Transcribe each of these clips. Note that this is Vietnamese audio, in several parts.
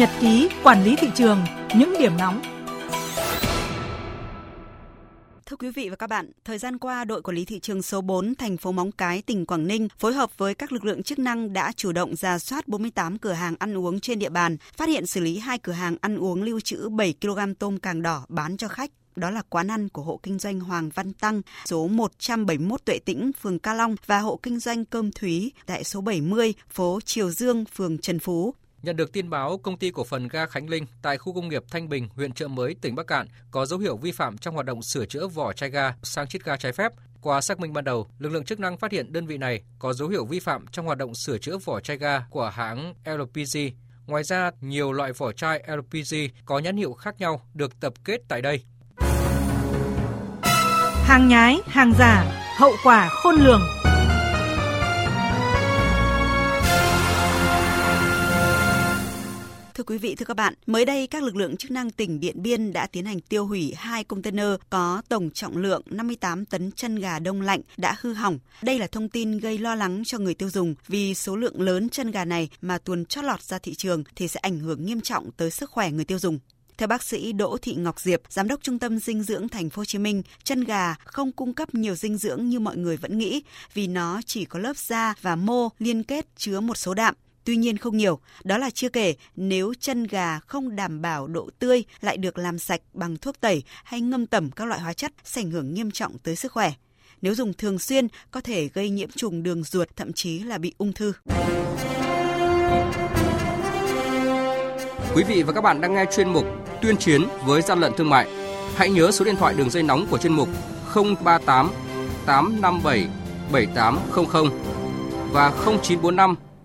nhật ký quản lý thị trường, những điểm nóng. Thưa quý vị và các bạn, thời gian qua, đội quản lý thị trường số 4 thành phố Móng Cái, tỉnh Quảng Ninh phối hợp với các lực lượng chức năng đã chủ động ra soát 48 cửa hàng ăn uống trên địa bàn, phát hiện xử lý hai cửa hàng ăn uống lưu trữ 7 kg tôm càng đỏ bán cho khách đó là quán ăn của hộ kinh doanh Hoàng Văn Tăng, số 171 Tuệ Tĩnh, phường Ca Long và hộ kinh doanh Cơm Thúy tại số 70, phố Triều Dương, phường Trần Phú. Nhận được tin báo, công ty cổ phần ga Khánh Linh tại khu công nghiệp Thanh Bình, huyện Trợ Mới, tỉnh Bắc Cạn có dấu hiệu vi phạm trong hoạt động sửa chữa vỏ chai ga sang chiết ga trái phép. Qua xác minh ban đầu, lực lượng chức năng phát hiện đơn vị này có dấu hiệu vi phạm trong hoạt động sửa chữa vỏ chai ga của hãng LPG. Ngoài ra, nhiều loại vỏ chai LPG có nhãn hiệu khác nhau được tập kết tại đây. Hàng nhái, hàng giả, hậu quả khôn lường. Thưa quý vị, thưa các bạn, mới đây các lực lượng chức năng tỉnh Điện Biên đã tiến hành tiêu hủy hai container có tổng trọng lượng 58 tấn chân gà đông lạnh đã hư hỏng. Đây là thông tin gây lo lắng cho người tiêu dùng vì số lượng lớn chân gà này mà tuồn chót lọt ra thị trường thì sẽ ảnh hưởng nghiêm trọng tới sức khỏe người tiêu dùng. Theo bác sĩ Đỗ Thị Ngọc Diệp, giám đốc Trung tâm dinh dưỡng thành phố Hồ Chí Minh, chân gà không cung cấp nhiều dinh dưỡng như mọi người vẫn nghĩ vì nó chỉ có lớp da và mô liên kết chứa một số đạm tuy nhiên không nhiều. Đó là chưa kể nếu chân gà không đảm bảo độ tươi lại được làm sạch bằng thuốc tẩy hay ngâm tẩm các loại hóa chất sẽ ảnh hưởng nghiêm trọng tới sức khỏe. Nếu dùng thường xuyên, có thể gây nhiễm trùng đường ruột, thậm chí là bị ung thư. Quý vị và các bạn đang nghe chuyên mục Tuyên chiến với gian lận thương mại. Hãy nhớ số điện thoại đường dây nóng của chuyên mục 038 857 7800 và 0945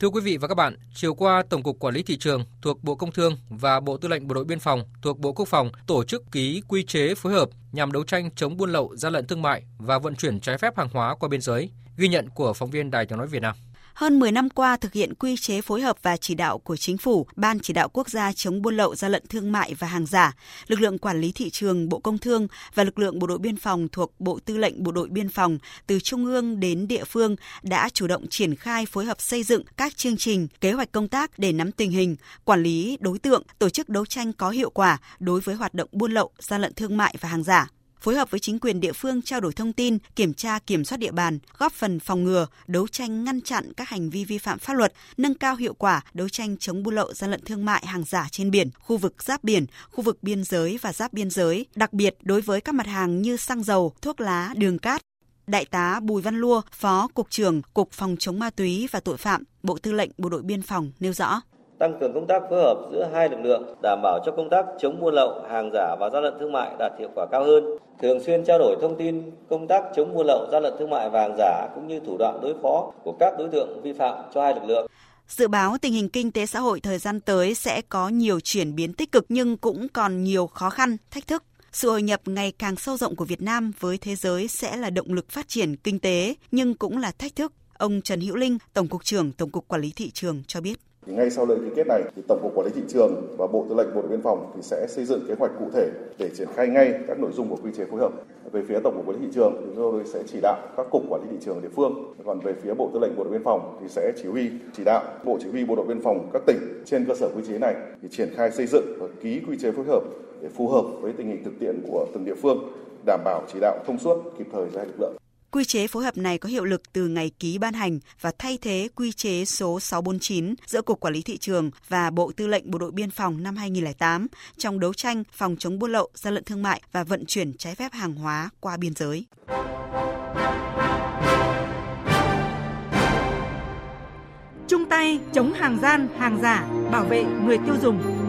Thưa quý vị và các bạn, chiều qua Tổng cục Quản lý thị trường thuộc Bộ Công Thương và Bộ Tư lệnh Bộ đội Biên phòng thuộc Bộ Quốc phòng tổ chức ký quy chế phối hợp nhằm đấu tranh chống buôn lậu, gian lận thương mại và vận chuyển trái phép hàng hóa qua biên giới. Ghi nhận của phóng viên Đài Tiếng nói Việt Nam. Hơn 10 năm qua thực hiện quy chế phối hợp và chỉ đạo của Chính phủ, Ban chỉ đạo quốc gia chống buôn lậu gian lận thương mại và hàng giả, lực lượng quản lý thị trường Bộ Công Thương và lực lượng bộ đội biên phòng thuộc Bộ Tư lệnh Bộ đội biên phòng từ trung ương đến địa phương đã chủ động triển khai phối hợp xây dựng các chương trình, kế hoạch công tác để nắm tình hình, quản lý đối tượng, tổ chức đấu tranh có hiệu quả đối với hoạt động buôn lậu, gian lận thương mại và hàng giả phối hợp với chính quyền địa phương trao đổi thông tin, kiểm tra kiểm soát địa bàn, góp phần phòng ngừa, đấu tranh ngăn chặn các hành vi vi phạm pháp luật, nâng cao hiệu quả đấu tranh chống buôn lậu gian lận thương mại hàng giả trên biển, khu vực giáp biển, khu vực biên giới và giáp biên giới, đặc biệt đối với các mặt hàng như xăng dầu, thuốc lá, đường cát, Đại tá Bùi Văn Lua, Phó Cục trưởng Cục Phòng chống ma túy và tội phạm, Bộ Tư lệnh Bộ đội Biên phòng nêu rõ tăng cường công tác phối hợp giữa hai lực lượng, đảm bảo cho công tác chống buôn lậu, hàng giả và gian lận thương mại đạt hiệu quả cao hơn. Thường xuyên trao đổi thông tin công tác chống buôn lậu, gian lận thương mại và hàng giả cũng như thủ đoạn đối phó của các đối tượng vi phạm cho hai lực lượng. Dự báo tình hình kinh tế xã hội thời gian tới sẽ có nhiều chuyển biến tích cực nhưng cũng còn nhiều khó khăn, thách thức. Sự hội nhập ngày càng sâu rộng của Việt Nam với thế giới sẽ là động lực phát triển kinh tế nhưng cũng là thách thức. Ông Trần Hữu Linh, Tổng cục trưởng Tổng cục Quản lý thị trường cho biết. Thì ngay sau lễ ký kết này, thì Tổng cục Quản lý thị trường và Bộ Tư lệnh Bộ đội Biên phòng thì sẽ xây dựng kế hoạch cụ thể để triển khai ngay các nội dung của quy chế phối hợp. Về phía Tổng cục Quản lý thị trường thì chúng tôi sẽ chỉ đạo các cục quản lý thị trường địa phương. Còn về phía Bộ Tư lệnh Bộ đội Biên phòng thì sẽ chỉ huy chỉ đạo Bộ Chỉ huy Bộ đội Biên phòng các tỉnh trên cơ sở quy chế này thì triển khai xây dựng và ký quy chế phối hợp để phù hợp với tình hình thực tiễn của từng địa phương, đảm bảo chỉ đạo thông suốt kịp thời ra lực lượng. Quy chế phối hợp này có hiệu lực từ ngày ký ban hành và thay thế quy chế số 649 giữa Cục Quản lý Thị trường và Bộ Tư lệnh Bộ đội Biên phòng năm 2008 trong đấu tranh phòng chống buôn lậu, gian lận thương mại và vận chuyển trái phép hàng hóa qua biên giới. Trung tay chống hàng gian, hàng giả, bảo vệ người tiêu dùng.